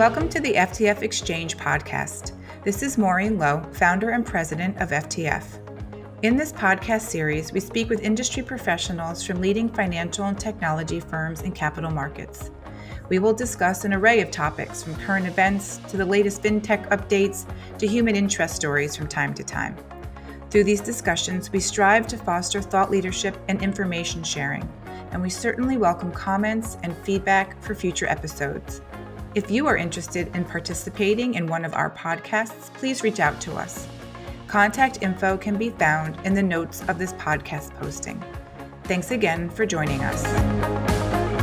Welcome to the FTF Exchange podcast. This is Maureen Lowe, founder and president of FTF. In this podcast series, we speak with industry professionals from leading financial and technology firms and capital markets. We will discuss an array of topics from current events to the latest fintech updates to human interest stories from time to time. Through these discussions, we strive to foster thought leadership and information sharing, and we certainly welcome comments and feedback for future episodes. If you are interested in participating in one of our podcasts, please reach out to us. Contact info can be found in the notes of this podcast posting. Thanks again for joining us.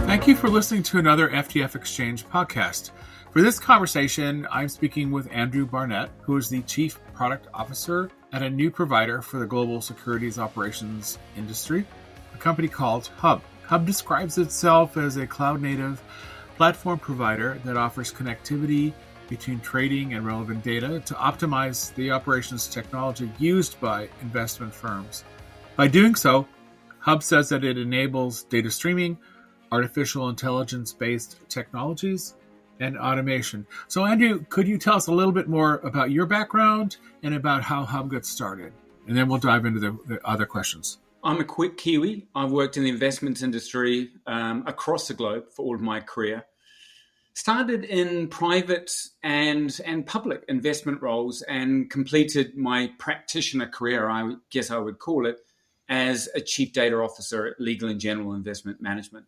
Thank you for listening to another FTF Exchange podcast. For this conversation, I'm speaking with Andrew Barnett, who is the Chief Product Officer at a new provider for the global securities operations industry, a company called Hub. Hub describes itself as a cloud native platform provider that offers connectivity between trading and relevant data to optimize the operations technology used by investment firms. By doing so, Hub says that it enables data streaming, artificial intelligence based technologies, and automation. So, Andrew, could you tell us a little bit more about your background and about how Hub got started? And then we'll dive into the, the other questions. I'm a quick Kiwi. I've worked in the investments industry um, across the globe for all of my career. Started in private and and public investment roles and completed my practitioner career, I guess I would call it, as a chief data officer at Legal and General Investment Management.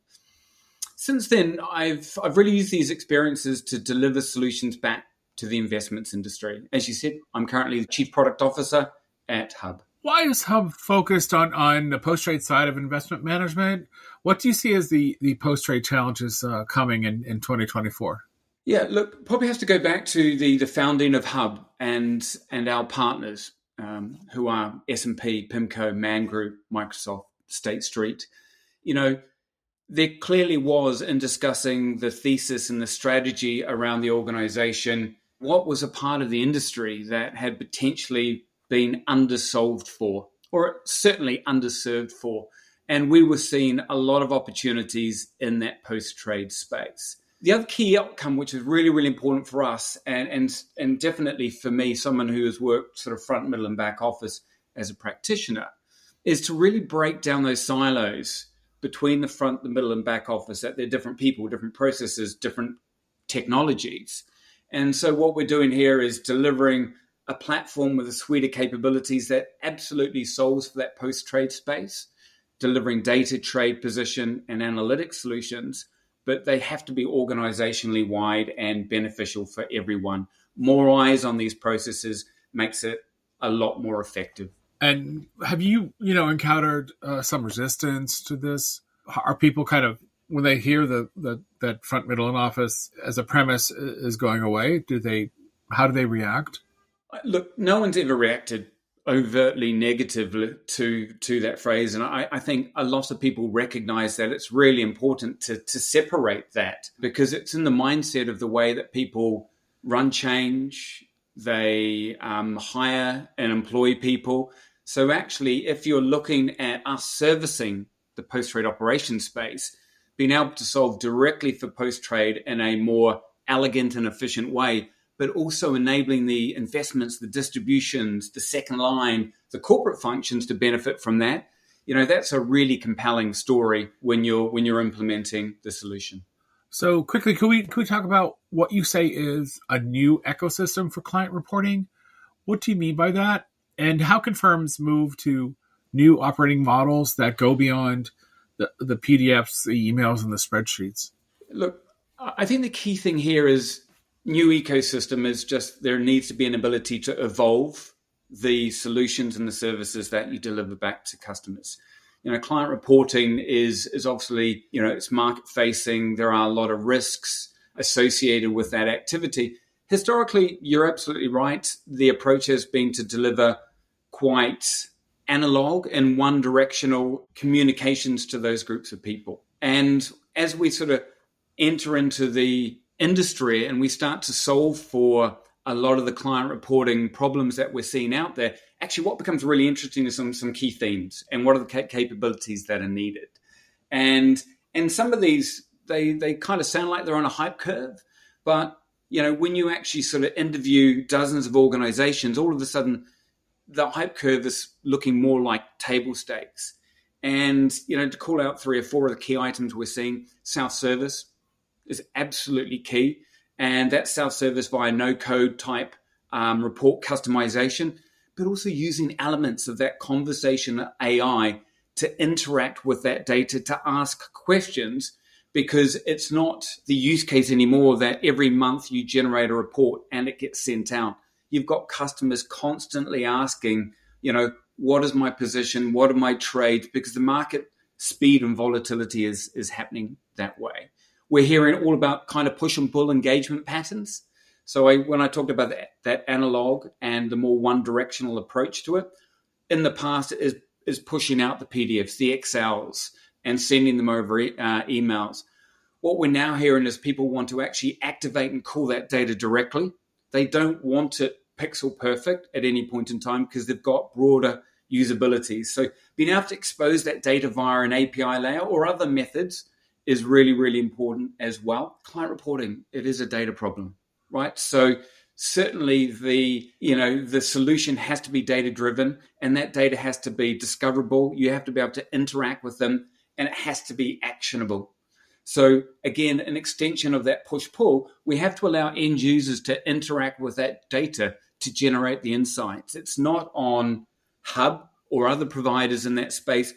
Since then, I've I've really used these experiences to deliver solutions back to the investments industry. As you said, I'm currently the chief product officer at Hub. Why is Hub focused on, on the post trade side of investment management? What do you see as the, the post trade challenges uh, coming in, in 2024? Yeah, look, probably has to go back to the, the founding of Hub and and our partners, um, who are S&P, PIMCO, Man Group, Microsoft, State Street. You know, there clearly was in discussing the thesis and the strategy around the organization what was a part of the industry that had potentially been undersolved for, or certainly underserved for. And we were seeing a lot of opportunities in that post trade space. The other key outcome, which is really, really important for us, and, and, and definitely for me, someone who has worked sort of front, middle, and back office as a practitioner, is to really break down those silos between the front, the middle, and back office, that they're different people, different processes, different technologies. And so, what we're doing here is delivering a platform with a suite of capabilities that absolutely solves for that post trade space, delivering data, trade position, and analytic solutions. But they have to be organizationally wide and beneficial for everyone. More eyes on these processes makes it a lot more effective. And have you, you know, encountered uh, some resistance to this? Are people kind of when they hear the, the that front, middle, and office as a premise is going away? Do they? How do they react? Look, no one's ever reacted overtly negatively to to that phrase, and I, I, think a lot of people recognise that it's really important to to separate that because it's in the mindset of the way that people run change, they um, hire and employ people. So actually, if you're looking at us servicing the post trade operation space, being able to solve directly for post trade in a more elegant and efficient way but also enabling the investments, the distributions, the second line, the corporate functions to benefit from that. You know, that's a really compelling story when you're when you're implementing the solution. So quickly, can we can we talk about what you say is a new ecosystem for client reporting? What do you mean by that? And how can firms move to new operating models that go beyond the, the PDFs, the emails, and the spreadsheets? Look, I think the key thing here is new ecosystem is just there needs to be an ability to evolve the solutions and the services that you deliver back to customers. You know, client reporting is is obviously you know it's market facing. There are a lot of risks associated with that activity. Historically, you're absolutely right. The approach has been to deliver quite analog and one directional communications to those groups of people. And as we sort of enter into the industry and we start to solve for a lot of the client reporting problems that we're seeing out there, actually, what becomes really interesting is some, some key themes and what are the capabilities that are needed. And and some of these they they kind of sound like they're on a hype curve, but You know, when you actually sort of interview dozens of organizations, all of a sudden the hype curve is looking more like table stakes. And, you know, to call out three or four of the key items we're seeing, self service is absolutely key. And that's self service via no code type um, report customization, but also using elements of that conversation AI to interact with that data to ask questions because it's not the use case anymore that every month you generate a report and it gets sent out. You've got customers constantly asking, you know, what is my position? What are my trades? Because the market speed and volatility is, is happening that way. We're hearing all about kind of push and pull engagement patterns. So I, when I talked about that, that analog and the more one directional approach to it, in the past is, is pushing out the PDFs, the Excels, and sending them over uh, emails. What we're now hearing is people want to actually activate and call that data directly. They don't want it pixel perfect at any point in time because they've got broader usability. So being able to expose that data via an API layer or other methods is really, really important as well. Client reporting, it is a data problem, right? So certainly the you know the solution has to be data driven and that data has to be discoverable you have to be able to interact with them and it has to be actionable. So, again, an extension of that push pull, we have to allow end users to interact with that data to generate the insights. It's not on Hub or other providers in that space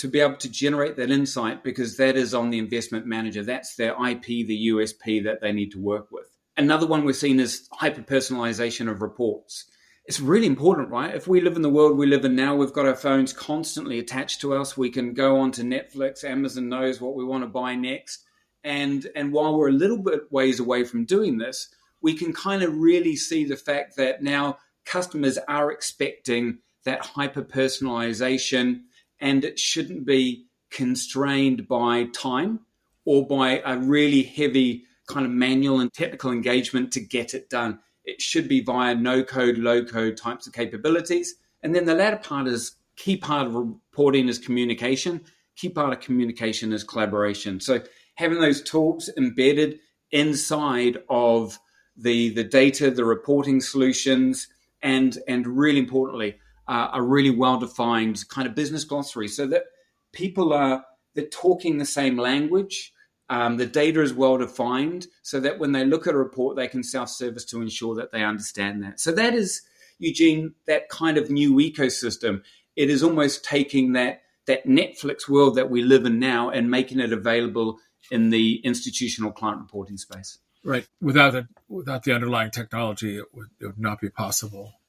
to be able to generate that insight because that is on the investment manager. That's their IP, the USP that they need to work with. Another one we're seeing is hyper personalization of reports it's really important, right? If we live in the world we live in now, we've got our phones constantly attached to us. We can go on to Netflix, Amazon knows what we want to buy next. And, and while we're a little bit ways away from doing this, we can kind of really see the fact that now customers are expecting that hyper personalization and it shouldn't be constrained by time or by a really heavy kind of manual and technical engagement to get it done. It should be via no code, low code types of capabilities. And then the latter part is key part of reporting is communication. Key part of communication is collaboration. So having those tools embedded inside of the the data, the reporting solutions, and and really importantly, uh, a really well defined kind of business glossary, so that people are they're talking the same language. Um, the data is well defined so that when they look at a report, they can self service to ensure that they understand that. So, that is, Eugene, that kind of new ecosystem. It is almost taking that, that Netflix world that we live in now and making it available in the institutional client reporting space. Right. Without the, without the underlying technology, it would, it would not be possible.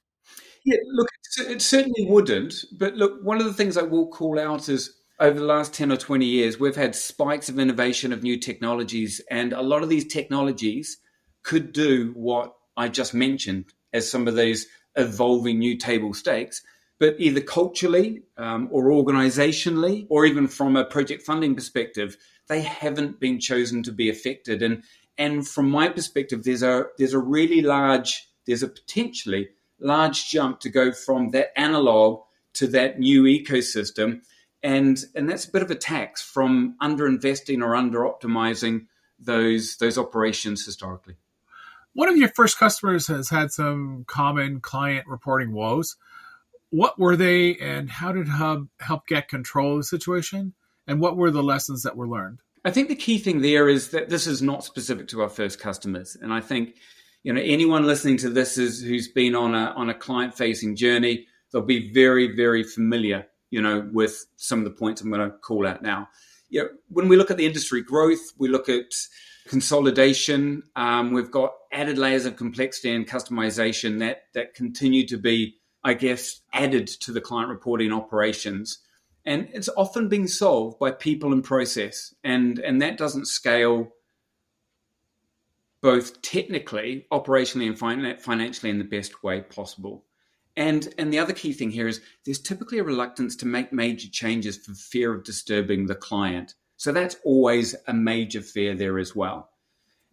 Yeah, look, it certainly wouldn't. But look, one of the things I will call out is over the last 10 or 20 years, we've had spikes of innovation of new technologies, and a lot of these technologies could do what I just mentioned as some of these evolving new table stakes. But either culturally um, or organizationally, or even from a project funding perspective, they haven't been chosen to be affected. And and from my perspective, there's a there's a really large, there's a potentially large jump to go from that analog to that new ecosystem and and that's a bit of a tax from underinvesting or under optimizing those those operations historically. One of your first customers has had some common client reporting woes. What were they, and how did Hub help get control of the situation? And what were the lessons that were learned? I think the key thing there is that this is not specific to our first customers, and I think you know anyone listening to this is who's been on a on a client facing journey, they'll be very very familiar you know, with some of the points I'm going to call out now. You know, when we look at the industry growth, we look at consolidation. Um, we've got added layers of complexity and customization that that continue to be, I guess, added to the client reporting operations. And it's often being solved by people and process, and and that doesn't scale both technically, operationally, and financially in the best way possible. And and the other key thing here is there's typically a reluctance to make major changes for fear of disturbing the client. So that's always a major fear there as well.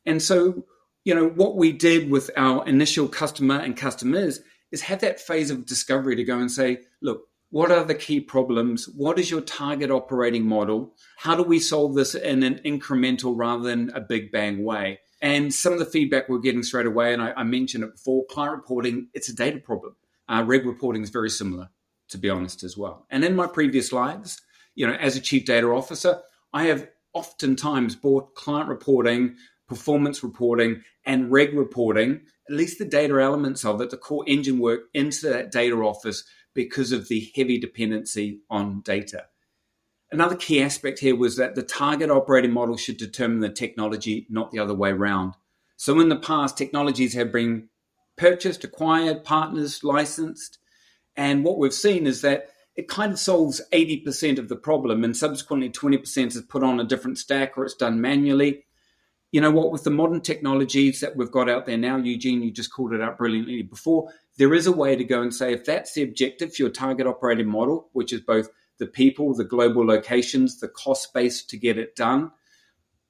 And so, you know, what we did with our initial customer and customers is have that phase of discovery to go and say, look, what are the key problems? What is your target operating model? How do we solve this in an incremental rather than a big bang way? And some of the feedback we're getting straight away, and I, I mentioned it before, client reporting, it's a data problem. Uh, reg reporting is very similar, to be honest, as well. And in my previous lives, you know, as a chief data officer, I have oftentimes brought client reporting, performance reporting, and reg reporting, at least the data elements of it, the core engine work into that data office because of the heavy dependency on data. Another key aspect here was that the target operating model should determine the technology, not the other way around. So in the past, technologies have been purchased, acquired, partners, licensed. And what we've seen is that it kind of solves 80% of the problem and subsequently 20% is put on a different stack or it's done manually. You know what, with the modern technologies that we've got out there now, Eugene, you just called it out brilliantly before, there is a way to go and say if that's the objective for your target operating model, which is both the people, the global locations, the cost base to get it done,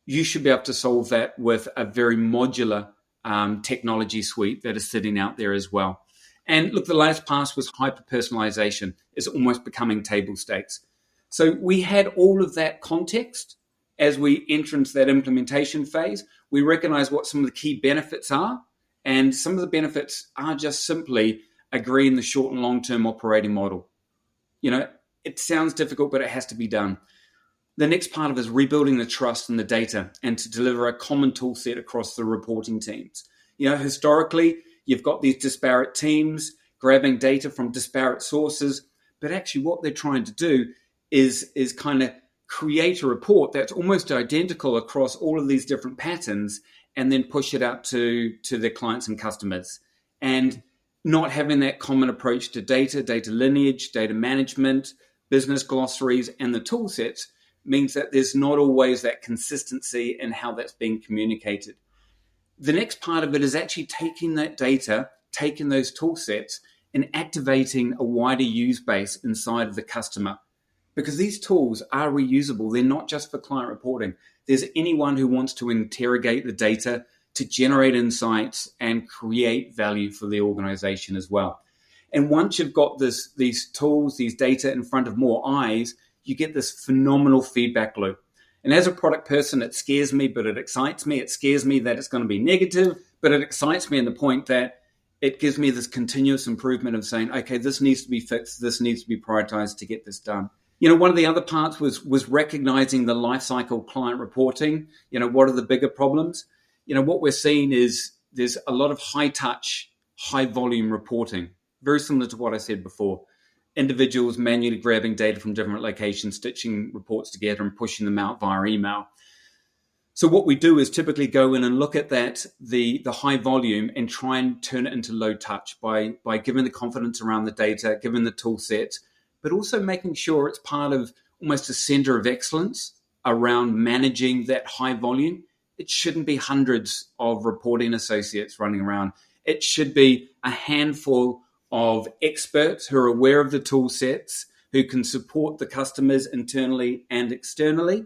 you should be able to solve that with a very modular um, technology suite that is sitting out there as well. And look, the last pass was hyper personalization. It's almost becoming table stakes. So we had all of that context as we enter into that implementation phase. We recognize what some of the key benefits are. And some of the benefits are just simply agreeing the short and long term operating model. You know, it sounds difficult, but it has to be done. The next part of is rebuilding the trust in the data and to deliver a common tool set across the reporting teams. You know, historically, you've got these disparate teams grabbing data from disparate sources, but actually what they're trying to do is, is kind of create a report that's almost identical across all of these different patterns and then push it out to, to their clients and customers. And not having that common approach to data, data lineage, data management, business glossaries, and the tool sets means that there's not always that consistency in how that's being communicated. The next part of it is actually taking that data, taking those tool sets, and activating a wider use base inside of the customer. Because these tools are reusable, they're not just for client reporting. There's anyone who wants to interrogate the data to generate insights and create value for the organization as well. And once you've got this, these tools, these data in front of more eyes, you get this phenomenal feedback loop. And as a product person, it scares me, but it excites me. It scares me that it's going to be negative, but it excites me in the point that it gives me this continuous improvement of saying, okay, this needs to be fixed, this needs to be prioritized to get this done. You know, one of the other parts was was recognizing the lifecycle client reporting. You know, what are the bigger problems? You know, what we're seeing is there's a lot of high touch, high volume reporting very similar to what I said before. Individuals manually grabbing data from different locations, stitching reports together, and pushing them out via email. So what we do is typically go in and look at that the the high volume and try and turn it into low touch by by giving the confidence around the data, giving the tool set, but also making sure it's part of almost a center of excellence around managing that high volume. It shouldn't be hundreds of reporting associates running around. It should be a handful of experts who are aware of the tool sets, who can support the customers internally and externally,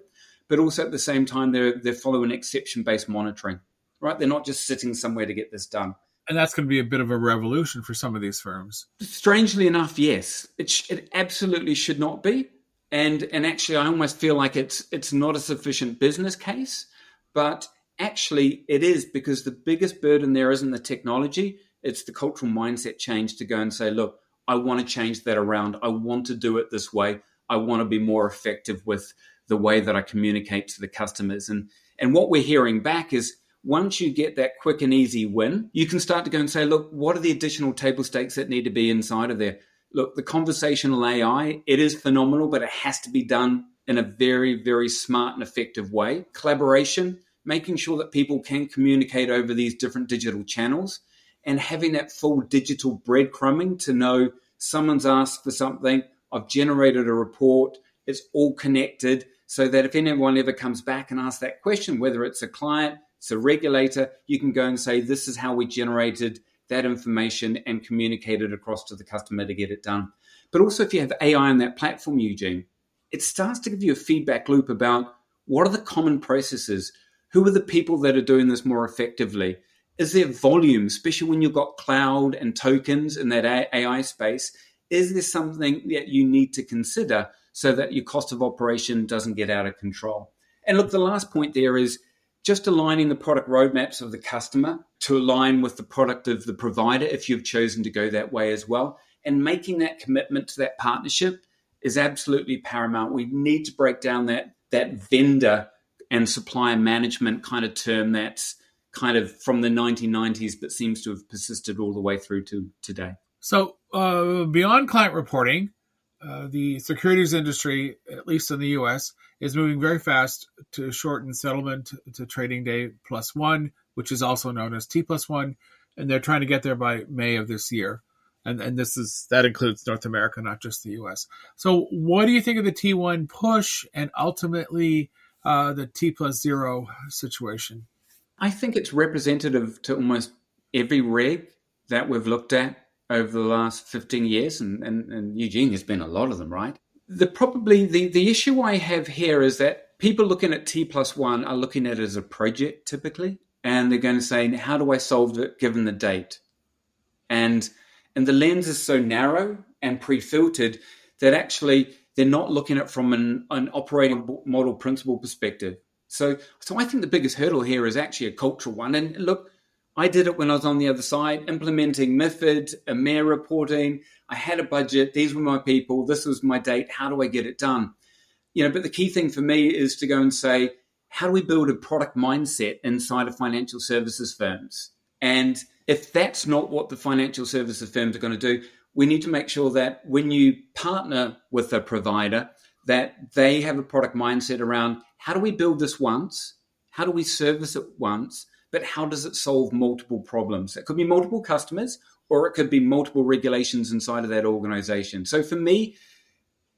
but also at the same time they're they're following exception based monitoring. Right? They're not just sitting somewhere to get this done. And that's going to be a bit of a revolution for some of these firms. Strangely enough, yes, it sh- it absolutely should not be. And and actually, I almost feel like it's it's not a sufficient business case, but actually it is because the biggest burden there isn't the technology it's the cultural mindset change to go and say, look, I want to change that around. I want to do it this way. I want to be more effective with the way that I communicate to the customers. And and what we're hearing back is once you get that quick and easy win, you can start to go and say, look, what are the additional table stakes that need to be inside of there? Look, the conversational AI, it is phenomenal, but it has to be done in a very, very smart and effective way. Collaboration, making sure that people can communicate over these different digital channels and having that full digital breadcrumbing to know someone's asked for something, I've generated a report, it's all connected so that if anyone ever comes back and asks that question, whether it's a client, it's a regulator, you can go and say, This is how we generated that information and communicate it across to the customer to get it done. But also, if you have AI on that platform, Eugene, it starts to give you a feedback loop about what are the common processes? Who are the people that are doing this more effectively? Is there volume, especially when you've got cloud and tokens in that AI space? Is there something that you need to consider so that your cost of operation doesn't get out of control? And look, the last point there is just aligning the product roadmaps of the customer to align with the product of the provider if you've chosen to go that way as well. And making that commitment to that partnership is absolutely paramount. We need to break down that that vendor and supplier management kind of term that's kind of from the 1990s but seems to have persisted all the way through to today. So, uh, beyond client reporting, uh, the securities industry, at least in the US, is moving very fast to shorten settlement to trading day plus one, which is also known as T plus one. And they're trying to get there by May of this year. And, and this is that includes North America, not just the US. So, what do you think of the T1 push and ultimately uh, the T plus zero situation? I think it's representative to almost every reg that we've looked at over the last 15 years, and, and, and Eugene, there's been a lot of them, right? The probably the, the issue I have here is that people looking at T plus one are looking at it as a project typically, and they're going to say, how do I solve it given the date? And and the lens is so narrow and pre-filtered that actually they're not looking at from an, an operating model principle perspective. So so I think the biggest hurdle here is actually a cultural one. And look, I did it when I was on the other side, implementing MIFID, EMIR reporting. I had a budget. These were my people. This was my date. How do I get it done? You know, but the key thing for me is to go and say, how do we build a product mindset inside of financial services firms? And if that's not what the financial services firms are going to do, we need to make sure that when you partner with a provider, that they have a product mindset around how do we build this once? How do we service it once? but how does it solve multiple problems? It could be multiple customers or it could be multiple regulations inside of that organization. So for me,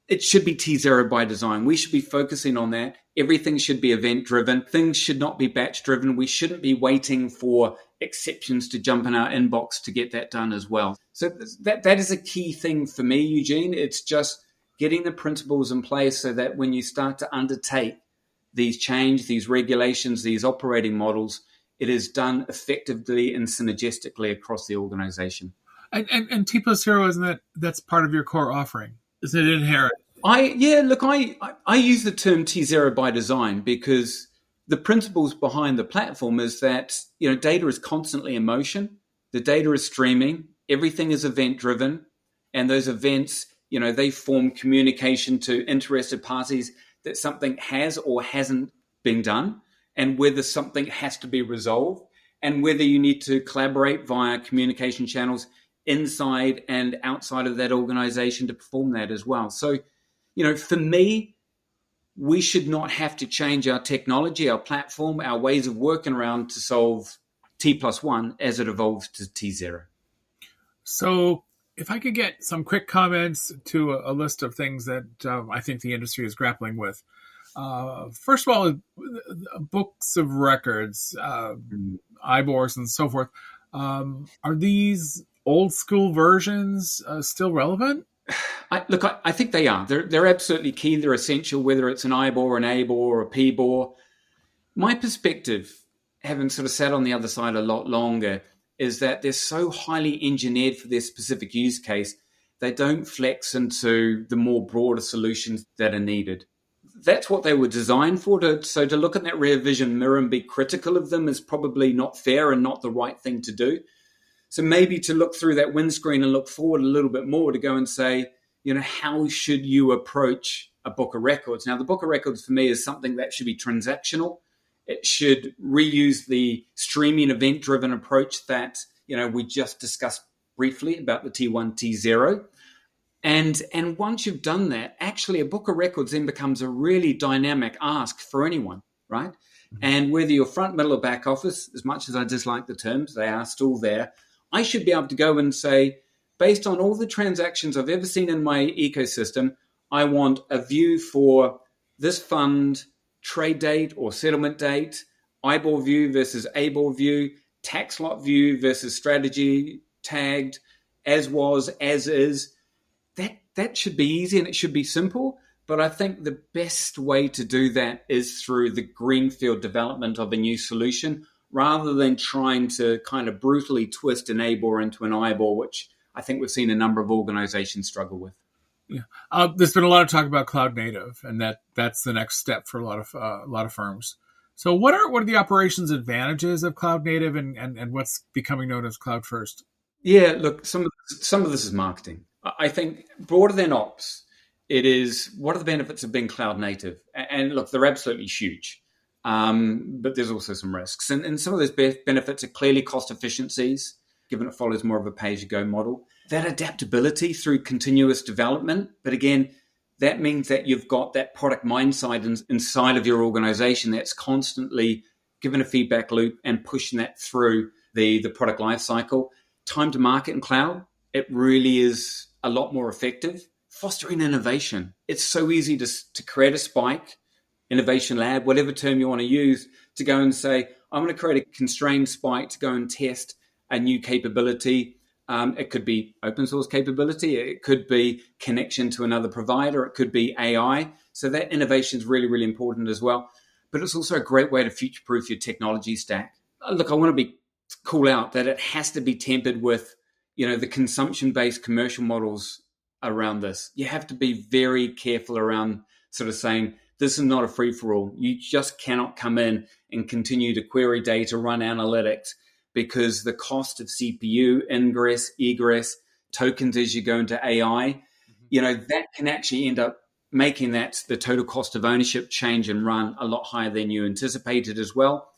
it should be T0 by design. We should be focusing on that. Everything should be event driven. Things should not be batch driven. We shouldn't be waiting for exceptions to jump in our inbox to get that done as well. So that that is a key thing for me, Eugene. It's just getting the principles in place so that when you start to undertake these change, these regulations, these operating models, it is done effectively and synergistically across the organization. And, and, and T plus zero, isn't that that's part of your core offering? Isn't it inherent? I yeah, look, I, I, I use the term T zero by design because the principles behind the platform is that you know data is constantly in motion, the data is streaming, everything is event driven, and those events, you know, they form communication to interested parties that something has or hasn't been done and whether something has to be resolved and whether you need to collaborate via communication channels inside and outside of that organization to perform that as well. So, you know, for me, we should not have to change our technology, our platform, our ways of working around to solve T plus one as it evolves to T zero. So, if I could get some quick comments to a, a list of things that um, I think the industry is grappling with. Uh, first of all, books of records, uh, IBORs, and so forth. Um, are these old school versions uh, still relevant? I, look, I, I, think they are. They're, they're absolutely key. They're essential, whether it's an IBOR, an ABOR, or a PBOR. My perspective, having sort of sat on the other side a lot longer, is that they're so highly engineered for their specific use case, they don't flex into the more broader solutions that are needed that's what they were designed for. To, so to look at that rear vision mirror and be critical of them is probably not fair and not the right thing to do. So maybe to look through that windscreen and look forward a little bit more to go and say, you know, how should you approach a book of records? Now, the book of records for me is something that should be transactional. It should reuse the streaming event driven approach that, you know, we just discussed briefly about the T1, T0. And, and once you've done that, actually a book of records then becomes a really dynamic ask for anyone, right? Mm-hmm. And whether you're front, middle, or back office, as much as I dislike the terms, they are still there. I should be able to go and say, based on all the transactions I've ever seen in my ecosystem, I want a view for this fund, trade date or settlement date, IBOR view versus ABOR view, tax lot view versus strategy tagged, as was, as is that that should be easy and it should be simple. But I think the best way to do that is through the greenfield development of a new solution rather than trying to kind of brutally twist an ABOR into an IBOR, which I think we've seen a number of organizations struggle with. Yeah, uh, there's been a lot of talk about cloud native, and that that's the next step for a lot of uh, a lot of firms. So, what are what are the operations advantages of cloud native, and, and, and what's becoming known as cloud first? Yeah, look, some of this, some of this is marketing. I think broader than ops, it is what are the benefits of being cloud native? And look, they're absolutely huge, um, but there's also some risks, and, and some of those benefits are clearly cost efficiencies, given it follows more of a pay as you go model. That adaptability through continuous development, but again that means that you've got that product mindset in, inside of your organization that's constantly given a feedback loop and pushing that through the, the product life cycle. Time to market in cloud, it really is a lot more effective. Fostering innovation. It's so easy to, to create a spike, innovation lab, whatever term you want to use, to go and say, I'm going to create a constrained spike to go and test a new capability um, it could be open source capability. It could be connection to another provider. It could be AI. So that innovation is really, really important as well. But it's also a great way to future proof your technology stack. Uh, look, I want to be call out that it has to be tempered with, you know, the consumption based commercial models around this. You have to be very careful around sort of saying this is not a free for all. You just cannot come in and continue to query data, run analytics because the cost of CPU, ingress, egress, tokens as you go into AI, mm-hmm. you know, that can actually end up making that the total cost of ownership change and run a lot higher than you anticipated as well.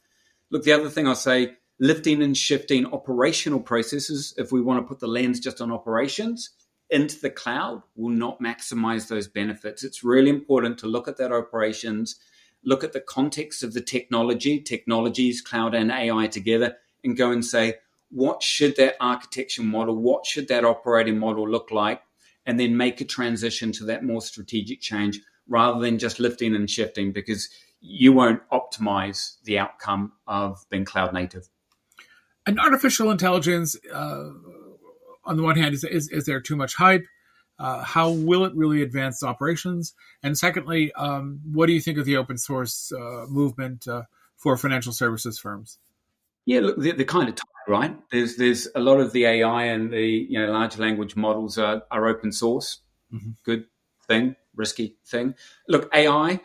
Look, the other thing I'll say, lifting and shifting operational processes, if we want to put the lens just on operations, into the cloud will not maximize those benefits. It's really important to look at that operations, look at the context of the technology, technologies, cloud and AI together, and go and say, what should that architecture model, what should that operating model look like? And then make a transition to that more strategic change rather than just lifting and shifting because you won't optimize the outcome of being cloud native. And artificial intelligence, uh, on the one hand, is, is, is there too much hype? Uh, how will it really advance operations? And secondly, um, what do you think of the open source uh, movement uh, for financial services firms? Yeah, look, they're, they're kind of tight, right? There's there's a lot of the AI and the you know large language models are, are open source. Mm-hmm. Good thing, risky thing. Look, AI,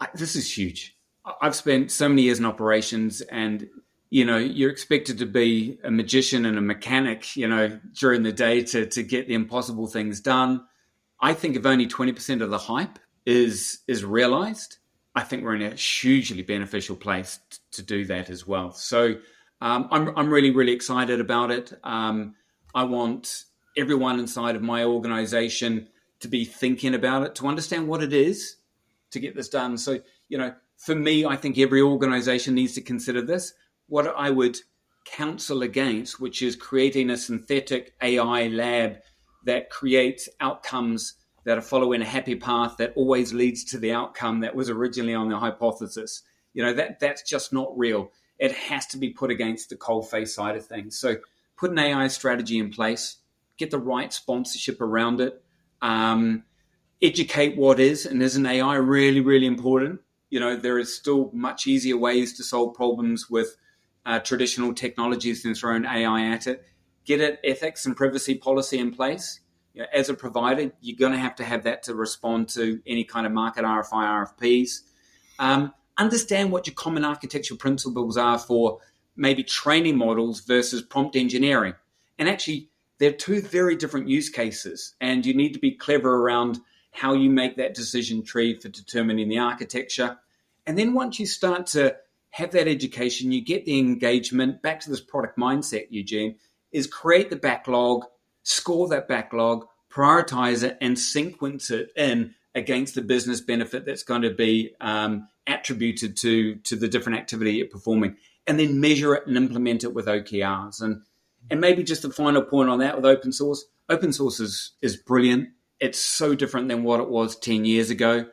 I, this is huge. I've spent so many years in operations, and you know you're expected to be a magician and a mechanic, you know, during the day to to get the impossible things done. I think if only twenty percent of the hype is is realized, I think we're in a hugely beneficial place t- to do that as well. So um, I'm, I'm really, really excited about it. Um, I want everyone inside of my organization to be thinking about it, to understand what it is to get this done. So, you know, for me, I think every organization needs to consider this. What I would counsel against, which is creating a synthetic AI lab that creates outcomes that are following a happy path that always leads to the outcome that was originally on the hypothesis. You know, that that's just not real. It has to be put against the cold face side of things. So put an AI strategy in place, get the right sponsorship around it, um, educate what is and isn't AI really, really important. You know, there is still much easier ways to solve problems with uh, traditional technologies than throwing AI at it. Get it ethics and privacy policy in place you know, as a provider, you're going to have to have that to respond to any kind of market RFI, RFPs. Um, understand what your common architectural principles are for maybe training models versus prompt engineering. And actually, they're two very different use cases, and you need to be clever around how you make that decision tree for determining the architecture. And then once you start to have that education, you get the engagement. Back to this product mindset, Eugene, is create the backlog, score that backlog, prioritize it, and sequence it in against the business benefit that's going to be um, attributed to to the different activity you're performing, and then measure it and implement it with OKRs. And and maybe just a final point on that with open source. Open source is is brilliant. It's so different than what it was ten years ago.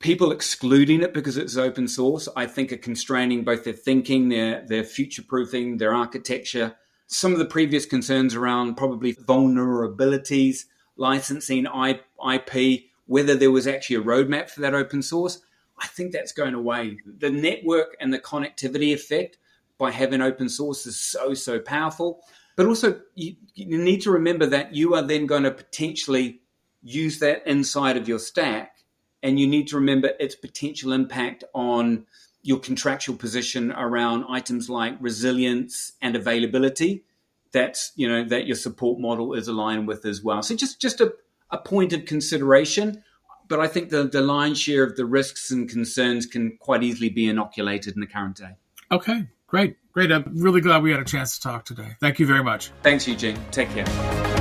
People excluding it because it's open source, I think, are constraining both their thinking, their their future proofing, their architecture, some of the previous concerns around probably vulnerabilities, licensing IP, whether there was actually a roadmap for that open source, I think that's going away. The network and the connectivity effect by having open source is so, so powerful. But also, you, you need to remember that you are then going to potentially use that inside of your stack. And you need to remember its potential impact on your contractual position around items like resilience and availability that you know that your support model is aligned with as well. So just just a, a point of consideration. But I think the, the lion's share of the risks and concerns can quite easily be inoculated in the current day. Okay, great. Great. I'm really glad we had a chance to talk today. Thank you very much. Thanks, Eugene. Take care.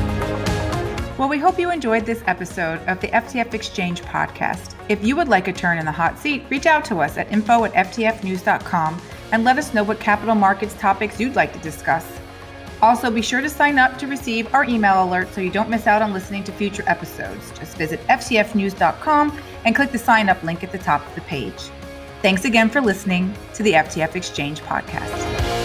Well, we hope you enjoyed this episode of the FTF Exchange podcast. If you would like a turn in the hot seat, reach out to us at info at ftfnews.com and let us know what capital markets topics you'd like to discuss. Also, be sure to sign up to receive our email alerts so you don't miss out on listening to future episodes. Just visit ftfnews.com and click the sign up link at the top of the page. Thanks again for listening to the FTF Exchange podcast.